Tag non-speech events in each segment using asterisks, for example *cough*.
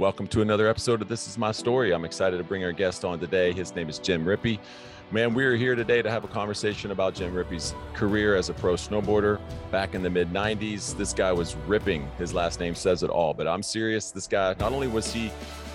Welcome to another episode of This Is My Story. I'm excited to bring our guest on today. His name is Jim Rippey. Man, we are here today to have a conversation about Jim Rippey's career as a pro snowboarder back in the mid 90s. This guy was ripping. His last name says it all, but I'm serious. This guy, not only was he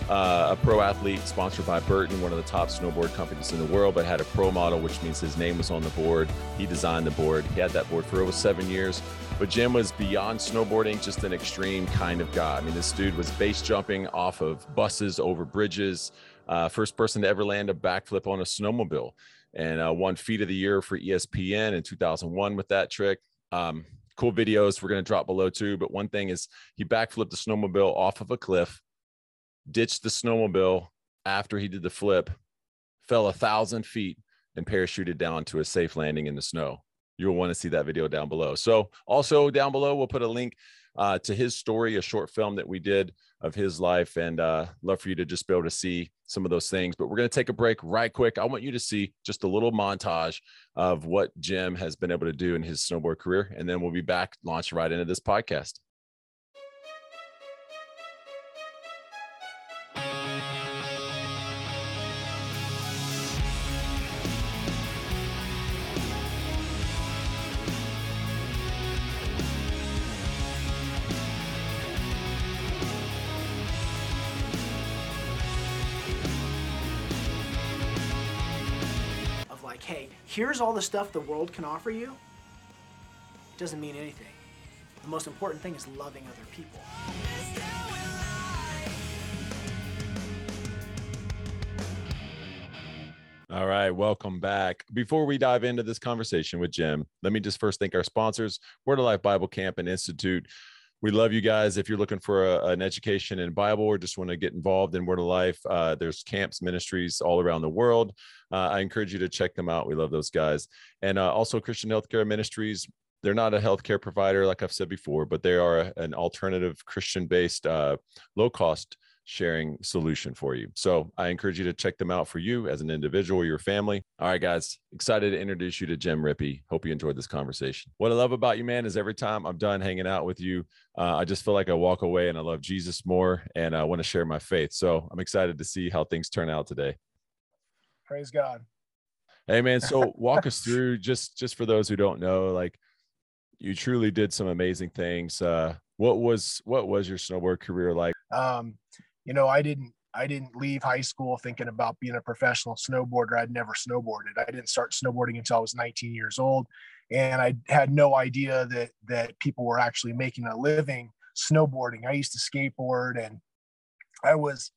uh, a pro athlete sponsored by Burton, one of the top snowboard companies in the world, but had a pro model, which means his name was on the board. He designed the board. He had that board for over seven years. But Jim was beyond snowboarding, just an extreme kind of guy. I mean, this dude was base jumping off of buses over bridges, uh, first person to ever land a backflip on a snowmobile, and uh, won Feat of the Year for ESPN in 2001 with that trick. Um, cool videos we're going to drop below too. But one thing is he backflipped the snowmobile off of a cliff, ditched the snowmobile after he did the flip, fell a thousand feet, and parachuted down to a safe landing in the snow you'll want to see that video down below. So also down below, we'll put a link uh, to his story, a short film that we did of his life, and uh, love for you to just be able to see some of those things. But we're going to take a break right quick. I want you to see just a little montage of what Jim has been able to do in his snowboard career, and then we'll be back, launch right into this podcast. Here's all the stuff the world can offer you, it doesn't mean anything. The most important thing is loving other people. All right, welcome back. Before we dive into this conversation with Jim, let me just first thank our sponsors, Word of Life Bible Camp and Institute we love you guys. If you're looking for a, an education in Bible or just want to get involved in Word of Life, uh, there's camps, ministries all around the world. Uh, I encourage you to check them out. We love those guys. And uh, also Christian Healthcare Ministries. They're not a healthcare provider, like I've said before, but they are an alternative Christian based, uh, low cost sharing solution for you. So I encourage you to check them out for you as an individual your family. All right, guys, excited to introduce you to Jim Rippey. Hope you enjoyed this conversation. What I love about you, man, is every time I'm done hanging out with you, uh, I just feel like I walk away and I love Jesus more and I want to share my faith. So I'm excited to see how things turn out today. Praise God. Hey man, *laughs* so walk us through just just for those who don't know, like you truly did some amazing things. Uh, what was what was your snowboard career like? Um, you know, I didn't I didn't leave high school thinking about being a professional snowboarder. I'd never snowboarded. I didn't start snowboarding until I was 19 years old, and I had no idea that that people were actually making a living snowboarding. I used to skateboard, and I was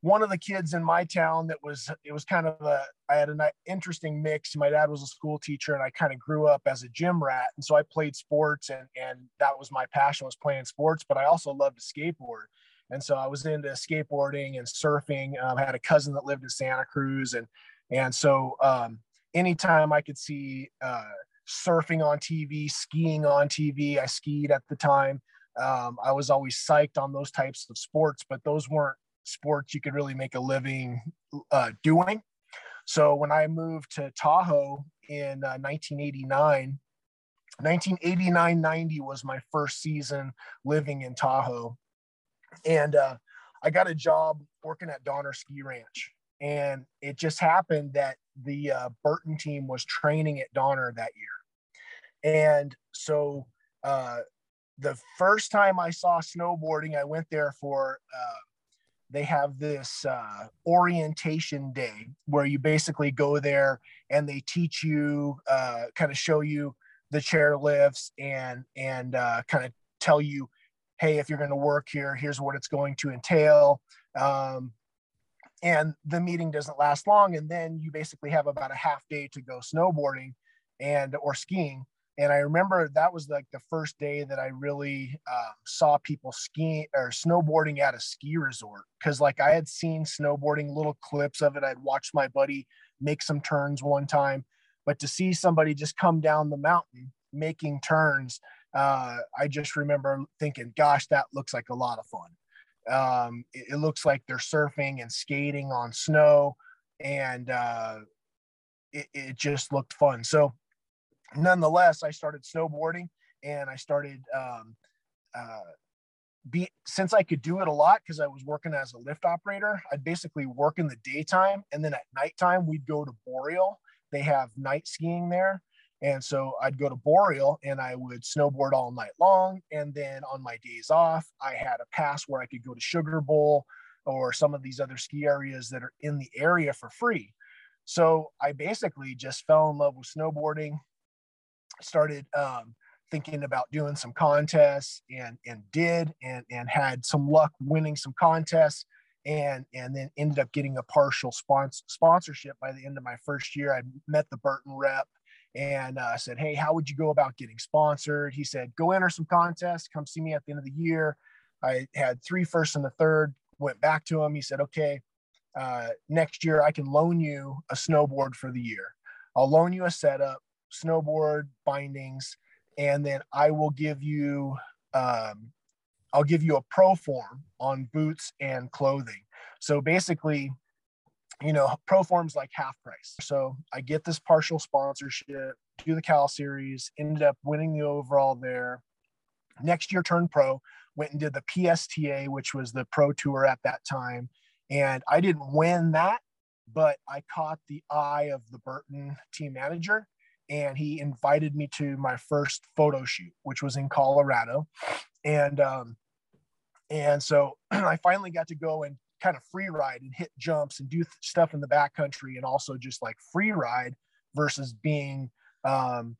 one of the kids in my town that was it was kind of a I had an interesting mix. My dad was a school teacher, and I kind of grew up as a gym rat, and so I played sports, and and that was my passion was playing sports. But I also loved to skateboard and so I was into skateboarding and surfing. Um, I had a cousin that lived in Santa Cruz, and and so um, anytime I could see uh, surfing on TV, skiing on TV, I skied at the time. Um, I was always psyched on those types of sports, but those weren't sports you could really make a living uh, doing. So when I moved to Tahoe in uh, 1989, 1989 90 was my first season living in Tahoe and uh, I got a job working at Donner Ski Ranch. And it just happened that the uh, Burton team was training at Donner that year. And so uh, the first time I saw snowboarding, I went there for, uh, they have this uh, orientation day where you basically go there and they teach you, uh, kind of show you the chair lifts and, and kind of tell you hey, if you're going to work here, here's what it's going to entail. Um, and the meeting doesn't last long. And then you basically have about a half day to go snowboarding and or skiing. And I remember that was like the first day that I really um, saw people skiing or snowboarding at a ski resort. Cause like I had seen snowboarding little clips of it. I'd watched my buddy make some turns one time, but to see somebody just come down the mountain making turns uh, I just remember thinking, gosh, that looks like a lot of fun. Um, it, it, looks like they're surfing and skating on snow, and uh, it, it just looked fun. So, nonetheless, I started snowboarding and I started um, uh, be since I could do it a lot because I was working as a lift operator, I'd basically work in the daytime and then at nighttime we'd go to Boreal. They have night skiing there. And so I'd go to Boreal and I would snowboard all night long. And then on my days off, I had a pass where I could go to Sugar Bowl or some of these other ski areas that are in the area for free. So I basically just fell in love with snowboarding, started um, thinking about doing some contests and and did and and had some luck winning some contests and and then ended up getting a partial sponsor, sponsorship by the end of my first year. I met the Burton rep and uh, said, "Hey, how would you go about getting sponsored?" He said, "Go enter some contests. Come see me at the end of the year." I had three first and the third. Went back to him. He said, "Okay, uh, next year I can loan you a snowboard for the year. I'll loan you a setup, snowboard bindings, and then I will give you um, I'll give you a pro form on boots and clothing. So basically, you know, pro form's like half price. So I get this partial sponsorship, do the Cal series, ended up winning the overall there. Next year turned pro, went and did the PSTA, which was the pro tour at that time. And I didn't win that, but I caught the eye of the Burton team manager and he invited me to my first photo shoot, which was in Colorado. And um, and so *clears throat* I finally got to go and kind of free ride and hit jumps and do stuff in the backcountry and also just like free ride versus being um,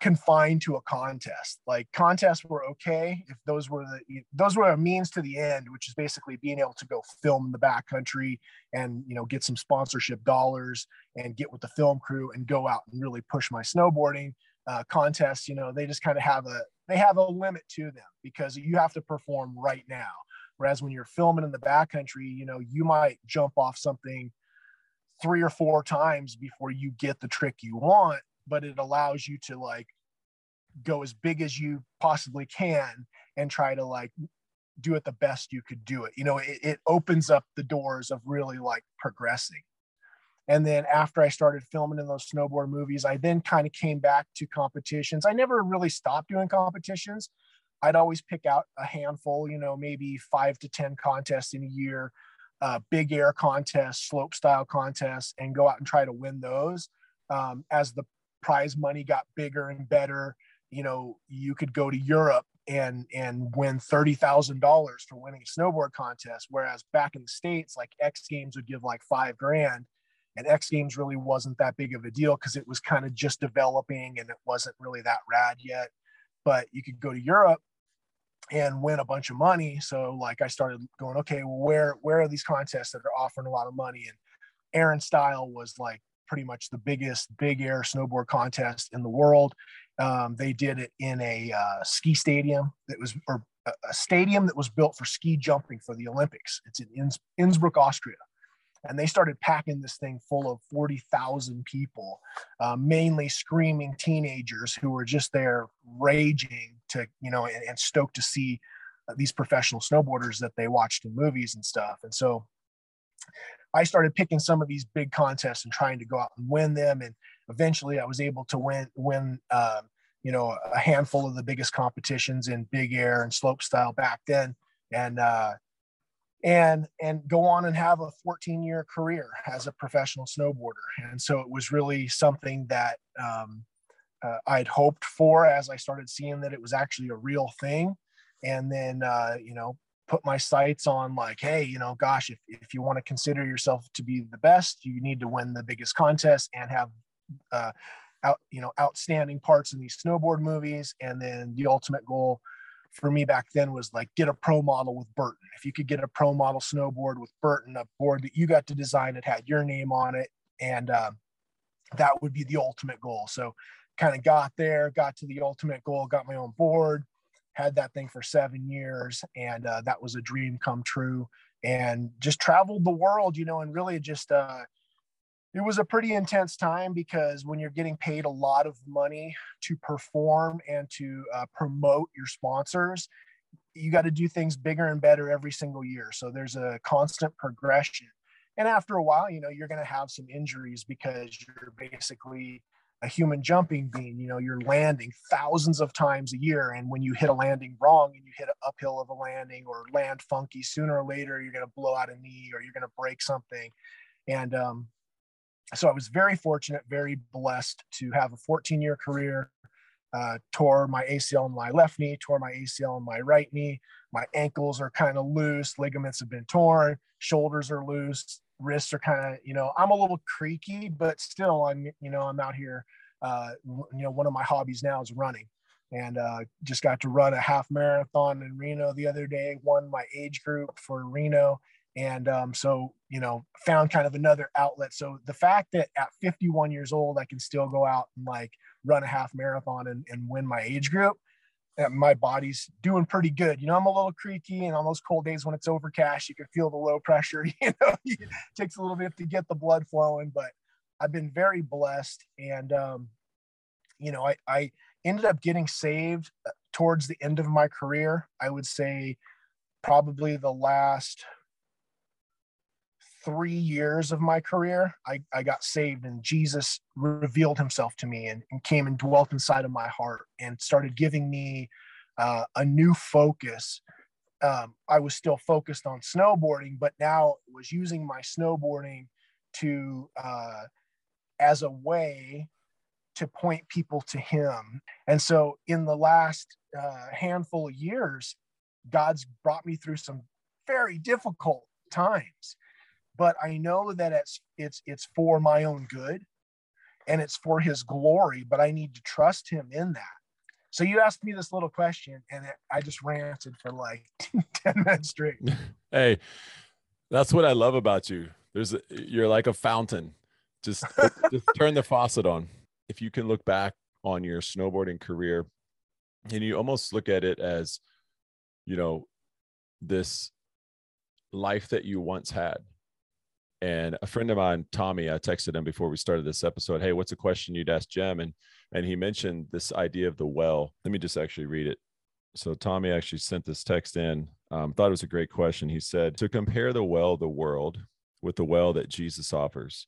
confined to a contest. Like contests were okay if those were the those were a means to the end, which is basically being able to go film in the backcountry and you know get some sponsorship dollars and get with the film crew and go out and really push my snowboarding. Uh, contests, you know, they just kind of have a they have a limit to them because you have to perform right now. Whereas when you're filming in the backcountry, you know, you might jump off something three or four times before you get the trick you want but it allows you to like go as big as you possibly can and try to like do it the best you could do it. You know it, it opens up the doors of really like progressing. And then after i started filming in those snowboard movies i then kind of came back to competitions. I never really stopped doing competitions i'd always pick out a handful you know maybe five to ten contests in a year uh, big air contests slope style contests and go out and try to win those. Um, as the prize money got bigger and better you know you could go to europe and and win $30,000 for winning a snowboard contest. Whereas back in the states like X Games would give like 5 grand and X Games really wasn't that big of a deal cuz it was kind of just developing and it wasn't really that rad yet. But you could go to Europe and win a bunch of money so like I started going okay well where where are these contests that are offering a lot of money and Air & Style was like pretty much the biggest big air snowboard contest in the world. Um, they did it in a uh, ski stadium that was, or a stadium that was built for ski jumping for the Olympics. It's in Inns- Innsbruck, Austria. And they started packing this thing full of 40,000 people, uh, mainly screaming teenagers who were just there raging to, you know, and, and stoked to see uh, these professional snowboarders that they watched in movies and stuff. And so I started picking some of these big contests and trying to go out and win them. And eventually I was able to win, win, um, you know, a handful of the biggest competitions in big air and slope style back then. And, uh, and and go on and have a 14 year career as a professional snowboarder and so it was really something that um, uh, i'd hoped for as i started seeing that it was actually a real thing. And then uh, you know put my sights on like hey you know gosh if, if you want to consider yourself to be the best you need to win the biggest contest and have uh, out you know outstanding parts in these snowboard movies. And then the ultimate goal for me back then was like get a pro model with burton. If you could get a pro model snowboard with burton a board that you got to design it had your name on it and uh, that would be the ultimate goal. So kind of got there got to the ultimate goal got my own board had that thing for seven years and uh, that was a dream come true and just traveled the world you know and really just uh, it was a pretty intense time because when you're getting paid a lot of money to perform and to uh, promote your sponsors you got to do things bigger and better every single year. So there's a constant progression. And after a while you know you're going to have some injuries because you're basically a human jumping bean. You know, you're landing thousands of times a year. And when you hit a landing wrong and you hit an uphill of a landing or land funky, sooner or later, you're going to blow out a knee or you're going to break something. And um, so I was very fortunate, very blessed to have a 14 year career. Uh, tore my ACL in my left knee, tore my ACL in my right knee. My ankles are kind of loose, ligaments have been torn, shoulders are loose, wrists are kind of, you know, I'm a little creaky, but still, I'm, you know, I'm out here. Uh, you know, one of my hobbies now is running, and uh, just got to run a half marathon in Reno the other day. Won my age group for Reno, and um, so you know, found kind of another outlet. So the fact that at 51 years old, I can still go out and like run a half marathon and, and win my age group my body's doing pretty good. You know, I'm a little creaky, and on those cold days when it's overcast, you can feel the low pressure. *laughs* You know, it takes a little bit to get the blood flowing, but I've been very blessed. And, um, you know, I, I ended up getting saved uh, towards the end of my career. I would say probably the last three years of my career, I, I got saved and Jesus revealed himself to me and, and came and dwelt inside of my heart and started giving me uh, a new focus. Um, I was still focused on snowboarding, but now was using my snowboarding to uh, as a way to point people to him. And so in the last uh, handful of years, God's brought me through some very difficult times but I know that it's it's it's for my own good and it's for his glory, but I need to trust him in that. So you asked me this little question and I just ranted for like *laughs* 10 minutes straight. *laughs* Hey, that's what I love about you. There's a, you're like a fountain. Just *laughs* just turn the faucet on. If you can look back on your snowboarding career and you almost look at it as you know this life that you once had and a friend of mine, Tommy, I texted him before we started this episode. Hey, what's a question you'd ask Jim? And and he mentioned this idea of the well. Let me just actually read it. So Tommy actually sent this text in. Um, thought it was a great question. He said to compare the well the world with the well that Jesus offers,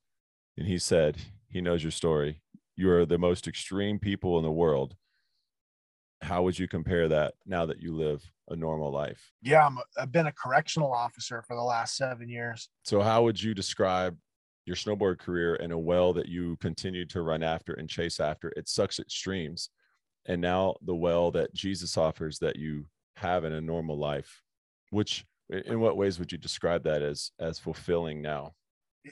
and he said he knows your story. You are the most extreme people in the world. How would you compare that now that you live a normal life? Yeah, I'm a, I've been a correctional officer for the last seven years. So, how would you describe your snowboard career and a well that you continue to run after and chase after? It sucks extremes. And now the well that Jesus offers that you have in a normal life, which in what ways would you describe that as as fulfilling now?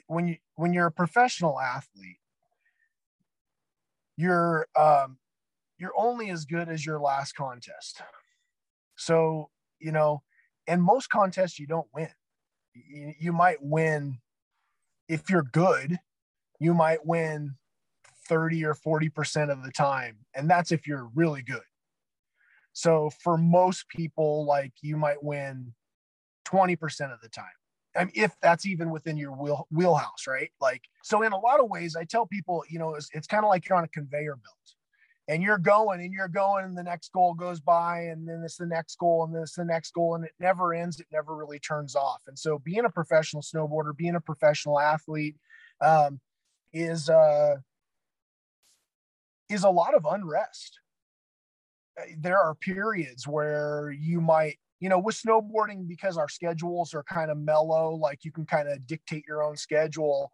When you when you're a professional athlete, you're um, you're only as good as your last contest. So, you know, and most contests you don't win. You, you might win if you're good, you might win 30 or 40% of the time. And that's if you're really good. So for most people, like you might win 20% of the time. I mean, if that's even within your wheel, wheelhouse, right? Like, so in a lot of ways, I tell people, you know, it's, it's kind of like you're on a conveyor belt and you're going and you're going and the next goal goes by and then it's the next goal and then it's the next goal and it never ends it never really turns off. And so being a professional snowboarder being a professional athlete um, is uh, is a lot of unrest. Uh, there are periods where you might you know with snowboarding because our schedules are kind of mellow like you can kind of dictate your own schedule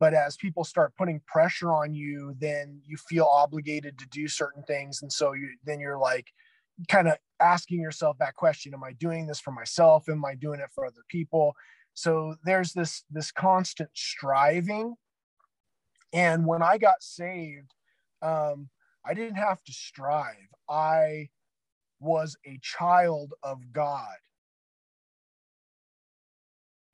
but as people start putting pressure on you then you feel obligated to do certain things. And so you then you're like kind of asking yourself that question am i doing this for myself? Am i doing it for other people? So there's this this constant striving. And when i got saved um, i didn't have to strive. I was a child of god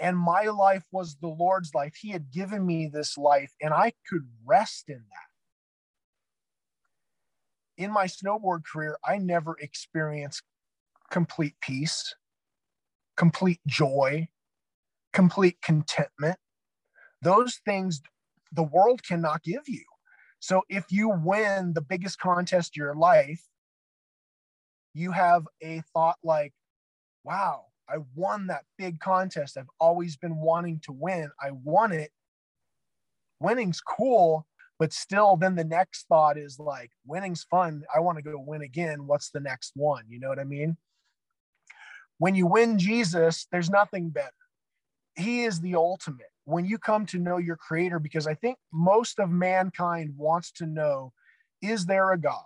and my life was the Lord's life. He had given me this life, and I could rest in that. In my snowboard career, I never experienced complete peace, complete joy, complete contentment. Those things the world cannot give you. So if you win the biggest contest of your life, you have a thought like, wow, I won that big contest. I've always been wanting to win. I won it. Winning's cool, but still then the next thought is like winning's fun. I want to go win again. What's the next one? You know what i mean? When you win jesus there's nothing better. He is the ultimate. When you come to know your creator because i think most of mankind wants to know is there a god?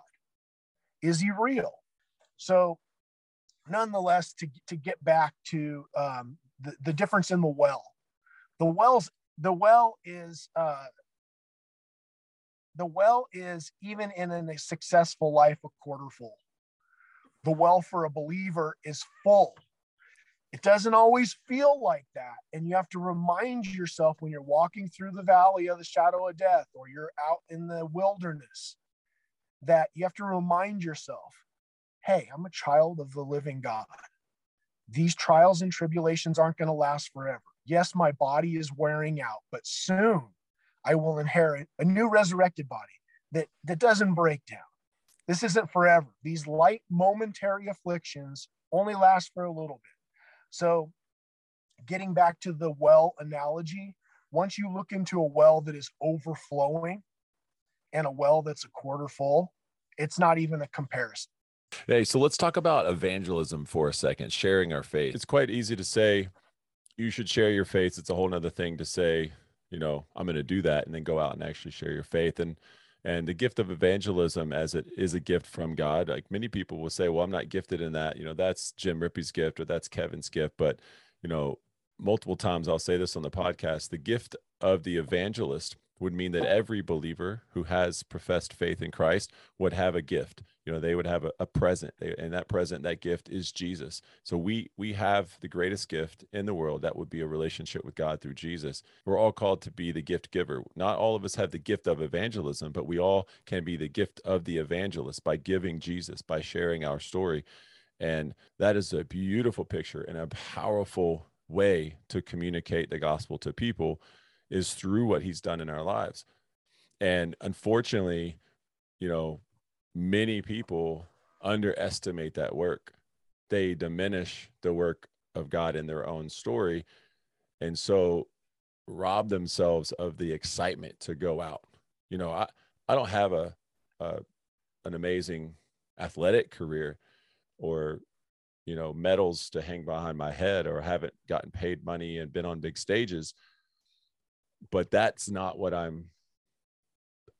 Is he real? So nonetheless to, to get back to um, the, the difference in the well. The wells the well is uh, the well is even in a successful life a quarter full. The well for a believer is full. It doesn't always feel like that and you have to remind yourself when you're walking through the valley of the shadow of death or you're out in the wilderness that you have to remind yourself hey i'm a child of the living god these trials and tribulations aren't going to last forever yes my body is wearing out but soon I will inherit a new resurrected body that, that doesn't break down. This isn't forever. These light momentary afflictions only last for a little bit. So, getting back to the well analogy, once you look into a well that is overflowing and a well that's a quarter full, it's not even a comparison. Hey, so let's talk about evangelism for a second, sharing our faith. It's quite easy to say you should share your faith. It's a whole nother thing to say you know i'm going to do that and then go out and actually share your faith and and the gift of evangelism as it is a gift from god like many people will say well i'm not gifted in that you know that's jim rippey's gift or that's kevin's gift but you know multiple times i'll say this on the podcast the gift of the evangelist would mean that every believer who has professed faith in Christ would have a gift. You know, they would have a, a present, and that present, that gift is Jesus. So we we have the greatest gift in the world. That would be a relationship with God through Jesus. We're all called to be the gift giver. Not all of us have the gift of evangelism, but we all can be the gift of the evangelist by giving Jesus, by sharing our story. And that is a beautiful picture and a powerful way to communicate the gospel to people is through what he's done in our lives. And unfortunately, you know, many people underestimate that work. They diminish the work of God in their own story. And so rob themselves of the excitement to go out. You know, I, I don't have a, a an amazing athletic career or you know medals to hang behind my head or haven't gotten paid money and been on big stages but that's not what i'm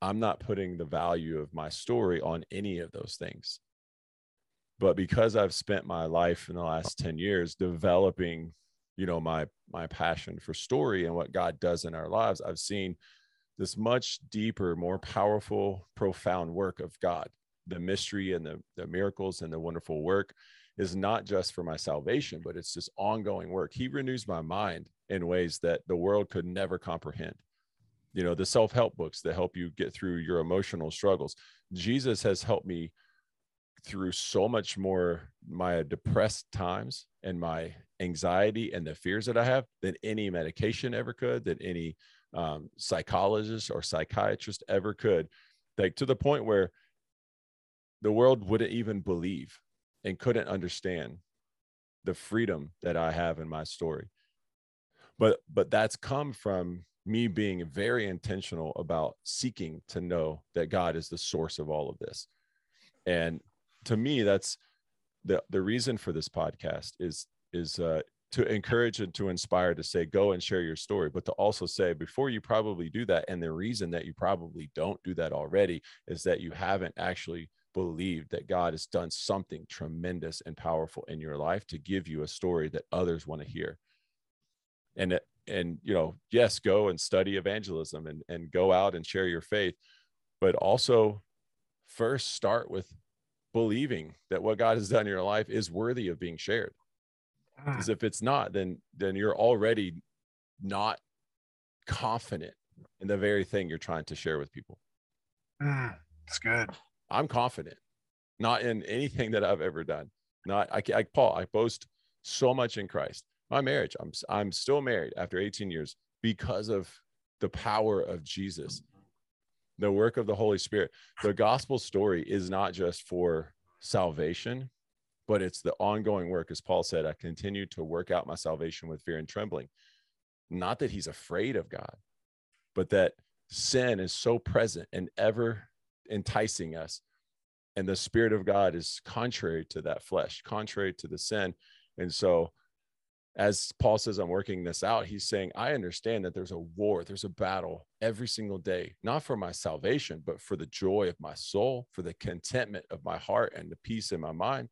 i'm not putting the value of my story on any of those things. But because i've spent my life in the last 10 years developing you know my my passion for story and what god does in our lives i've seen this much deeper more powerful profound work of god. The mystery and the, the miracles and the wonderful work is not just for my salvation but it's this ongoing work he renews my mind in ways that the world could never comprehend. You know, the self help books that help you get through your emotional struggles. Jesus has helped me through so much more my depressed times and my anxiety and the fears that I have than any medication ever could, than any um, psychologist or psychiatrist ever could. Like to the point where the world wouldn't even believe and couldn't understand the freedom that I have in my story but but that's come from me being very intentional about seeking to know that God is the source of all of this. And to me, that's the the reason for this podcast is is uh, to encourage and to inspire to say go and share your story, but to also say before you probably do that, and the reason that you probably don't do that already is that you haven't actually believed that God has done something tremendous and powerful in your life to give you a story that others want to hear. And and you know yes go and study evangelism and and go out and share your faith but also first start with believing that what god has done in your life is worthy of being shared. Because ah. if it's not then then you're already not confident in the very thing you're trying to share with people. Mm, that's good i'm confident. Not in anything that i've ever done. Not i, I paul i boast so much in christ. My marriage i'm i'm still married after 18 years because of the power of jesus. The work of the holy spirit. The gospel story is not just for salvation but it's the ongoing work. As paul said i continue to work out my salvation with fear and trembling. Not that he's afraid of god but that sin is so present and ever enticing us and the spirit of god is contrary to that flesh contrary to the sin and so as paul says i'm working this out he's saying i understand that there's a war there's a battle every single day not for my salvation but for the joy of my soul for the contentment of my heart and the peace in my mind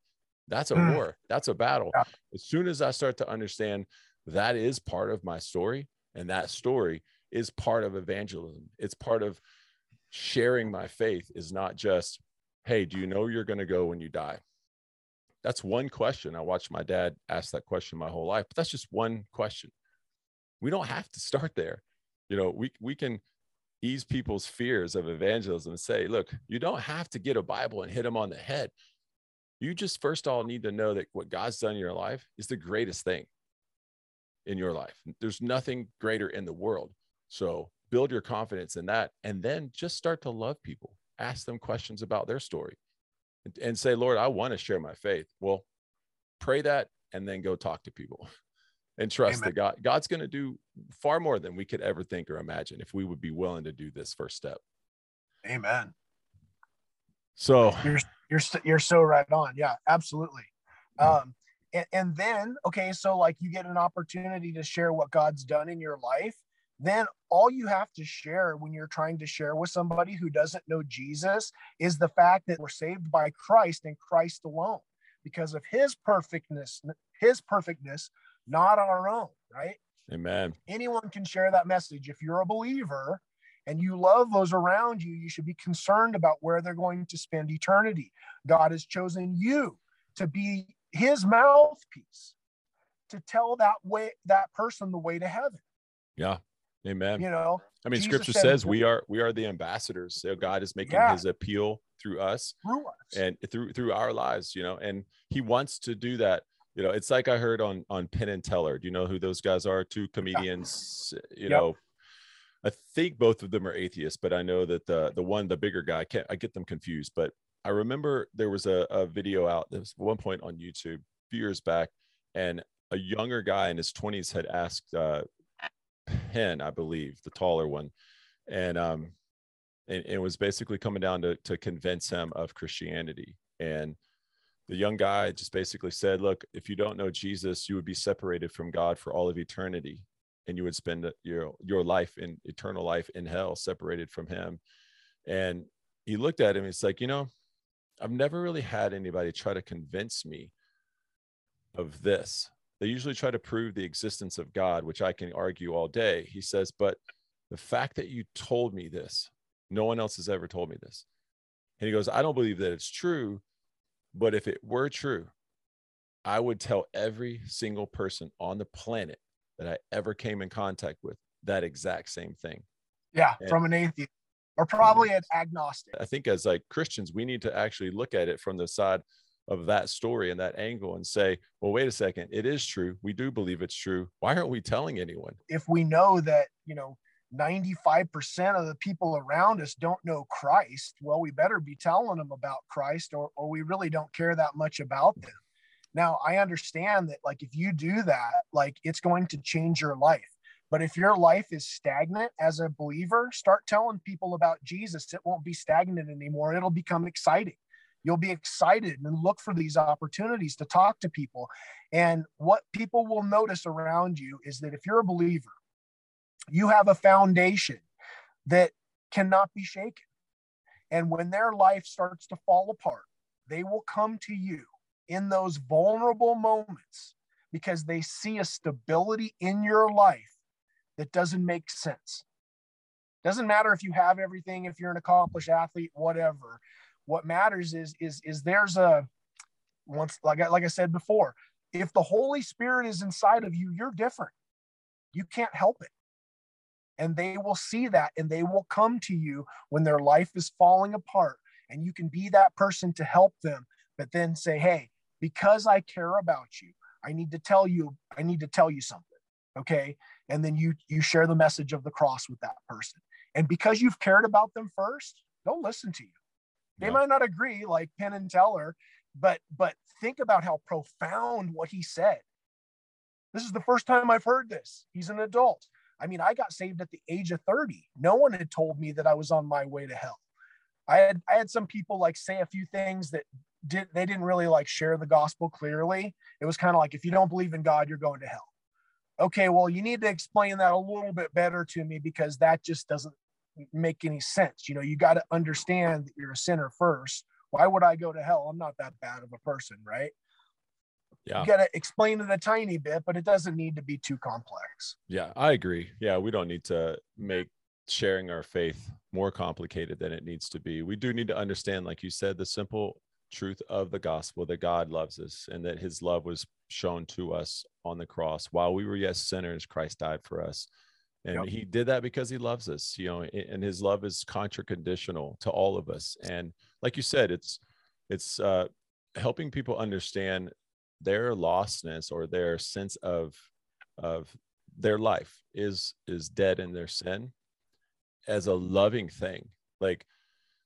that's a mm. war that's a battle yeah. as soon as i start to understand that is part of my story and that story is part of evangelism it's part of sharing my faith is not just hey do you know you're going to go when you die? That's one question. I watched my dad ask that question my whole life but that's just one question. We don't have to start there. You know we we can ease people's fears of evangelism and say look you don't have to get a bible and hit them on the head. You just first all need to know that what god's done in your life is the greatest thing in your life. There's nothing greater in the world. So build your confidence in that and then just start to love people ask them questions about their story and, and say lord i want to share my faith well pray that and then go talk to people *laughs* and trust Amen. that god god's going to do far more than we could ever think or imagine if we would be willing to do this first step Amen. So you're you're you're so right on. Yeah, absolutely. Um, and, and then okay, so like you get an opportunity to share what God's done in your life, then all you have to share when you're trying to share with somebody who doesn't know Jesus is the fact that we're saved by Christ and Christ alone because of his perfectness, his perfectness, not our own, right? Amen. Anyone can share that message. If you're a believer and you love those around you, you should be concerned about where they're going to spend eternity. God has chosen you to be his mouthpiece to tell that way that person the way to heaven. Yeah. Amen. You know, I mean, Jesus scripture says we are we are the ambassadors. So God is making yeah. his appeal through us, through us and through through our lives, you know, and he wants to do that. You know, it's like I heard on on Penn and Teller. Do you know who those guys are? Two comedians, yeah. you yep. know. I think both of them are atheists, but I know that the the one, the bigger guy, I can't I get them confused. But I remember there was a, a video out there was one point on YouTube a few years back, and a younger guy in his 20s had asked uh, Penn, I believe, the taller one, and um, and, it was basically coming down to to convince him of Christianity. And the young guy just basically said, "Look, if you don't know Jesus, you would be separated from God for all of eternity, and you would spend your your life in eternal life in hell, separated from Him." And he looked at him. He's like, "You know, I've never really had anybody try to convince me of this." They usually try to prove the existence of God, which I can argue all day. He says, but the fact that you told me this, no one else has ever told me this. And he goes, I don't believe that it's true, but if it were true, I would tell every single person on the planet that I ever came in contact with that exact same thing. Yeah, and, from an atheist or probably an agnostic. I think as like Christians, we need to actually look at it from the side of that story and that angle and say, well, wait a second, it is true. We do believe it's true. Why aren't we telling anyone? If we know that, you know, 95% of the people around us don't know Christ, well, we better be telling them about Christ or, or we really don't care that much about them. Now, I understand that, like, if you do that, like, it's going to change your life. But if your life is stagnant as a believer, start telling people about Jesus. It won't be stagnant anymore. It'll become exciting you'll be excited and look for these opportunities to talk to people. And what people will notice around you is that if you're a believer, you have a foundation that cannot be shaken. And when their life starts to fall apart, they will come to you in those vulnerable moments because they see a stability in your life that doesn't make sense. Doesn't matter if you have everything, if you're an accomplished athlete, whatever what matters is is is there's a once like I, like I said before if the holy spirit is inside of you you're different. You can't help it. And they will see that and they will come to you when their life is falling apart and you can be that person to help them but then say hey because i care about you i need to tell you i need to tell you something okay? And then you you share the message of the cross with that person. And because you've cared about them first they'll listen to you they yeah. might not agree, like Penn and Teller, but but think about how profound what he said. This is the first time I've heard this. He's an adult. I mean, I got saved at the age of 30. No one had told me that I was on my way to hell. I had I had some people like say a few things that did they didn't really like share the gospel clearly. It was kind of like if you don't believe in God, you're going to hell. Okay, well, you need to explain that a little bit better to me because that just doesn't make any sense. You know, you got to understand that you're a sinner first. Why would I go to hell? I'm not that bad of a person, right? Yeah. You got to explain it a tiny bit, but it doesn't need to be too complex. Yeah, I agree. Yeah, we don't need to make sharing our faith more complicated than it needs to be. We do need to understand, like you said, the simple truth of the gospel that God loves us and that his love was shown to us on the cross. While we were yet sinners, Christ died for us. And yep. he did that because he loves us, you know, and his love is contra-conditional to all of us. And like you said, it's it's uh helping people understand their lostness or their sense of of their life is is dead in their sin as a loving thing like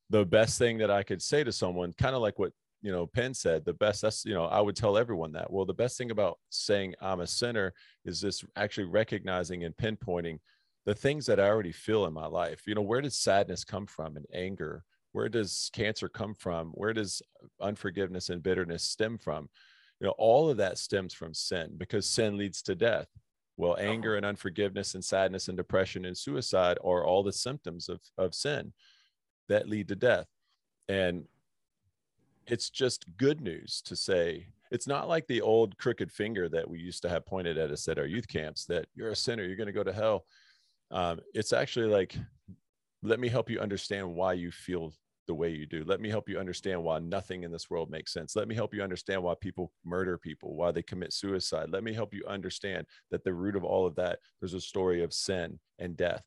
the best thing that i could say to someone kind of like what you know penn said the best that's you know i would tell everyone that. Well the best thing about saying i'm a sinner is this actually recognizing and pinpointing the things that i already feel in my life. You know where does sadness come from and anger? Where does cancer come from? Where does unforgiveness and bitterness stem from? You know all of that stems from sin because sin leads to death. Well uh-huh. anger and unforgiveness and sadness and depression and suicide are all the symptoms of, of sin that lead to death. And it's just good news to say it's not like the old crooked finger that we used to have pointed at us at our youth camps that you're a sinner you're going to go to hell um, it's actually like let me help you understand why you feel the way you do. Let me help you understand why nothing in this world makes sense. Let me help you understand why people murder people, why they commit suicide. Let me help you understand that the root of all of that, there's a story of sin and death.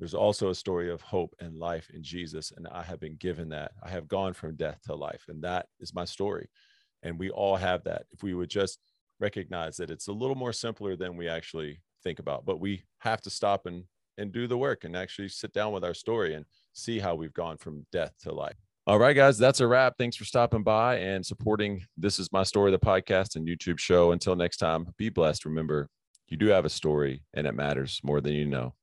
There's also a story of hope and life in Jesus. And I have been given that. I have gone from death to life. And that is my story. And we all have that. If we would just recognize that it's a little more simpler than we actually think about, but we have to stop and and do the work and actually sit down with our story and see how we've gone from death to life. All right, guys, that's a wrap. Thanks for stopping by and supporting This Is My Story, the podcast and YouTube show. Until next time, be blessed. Remember, you do have a story and it matters more than you know.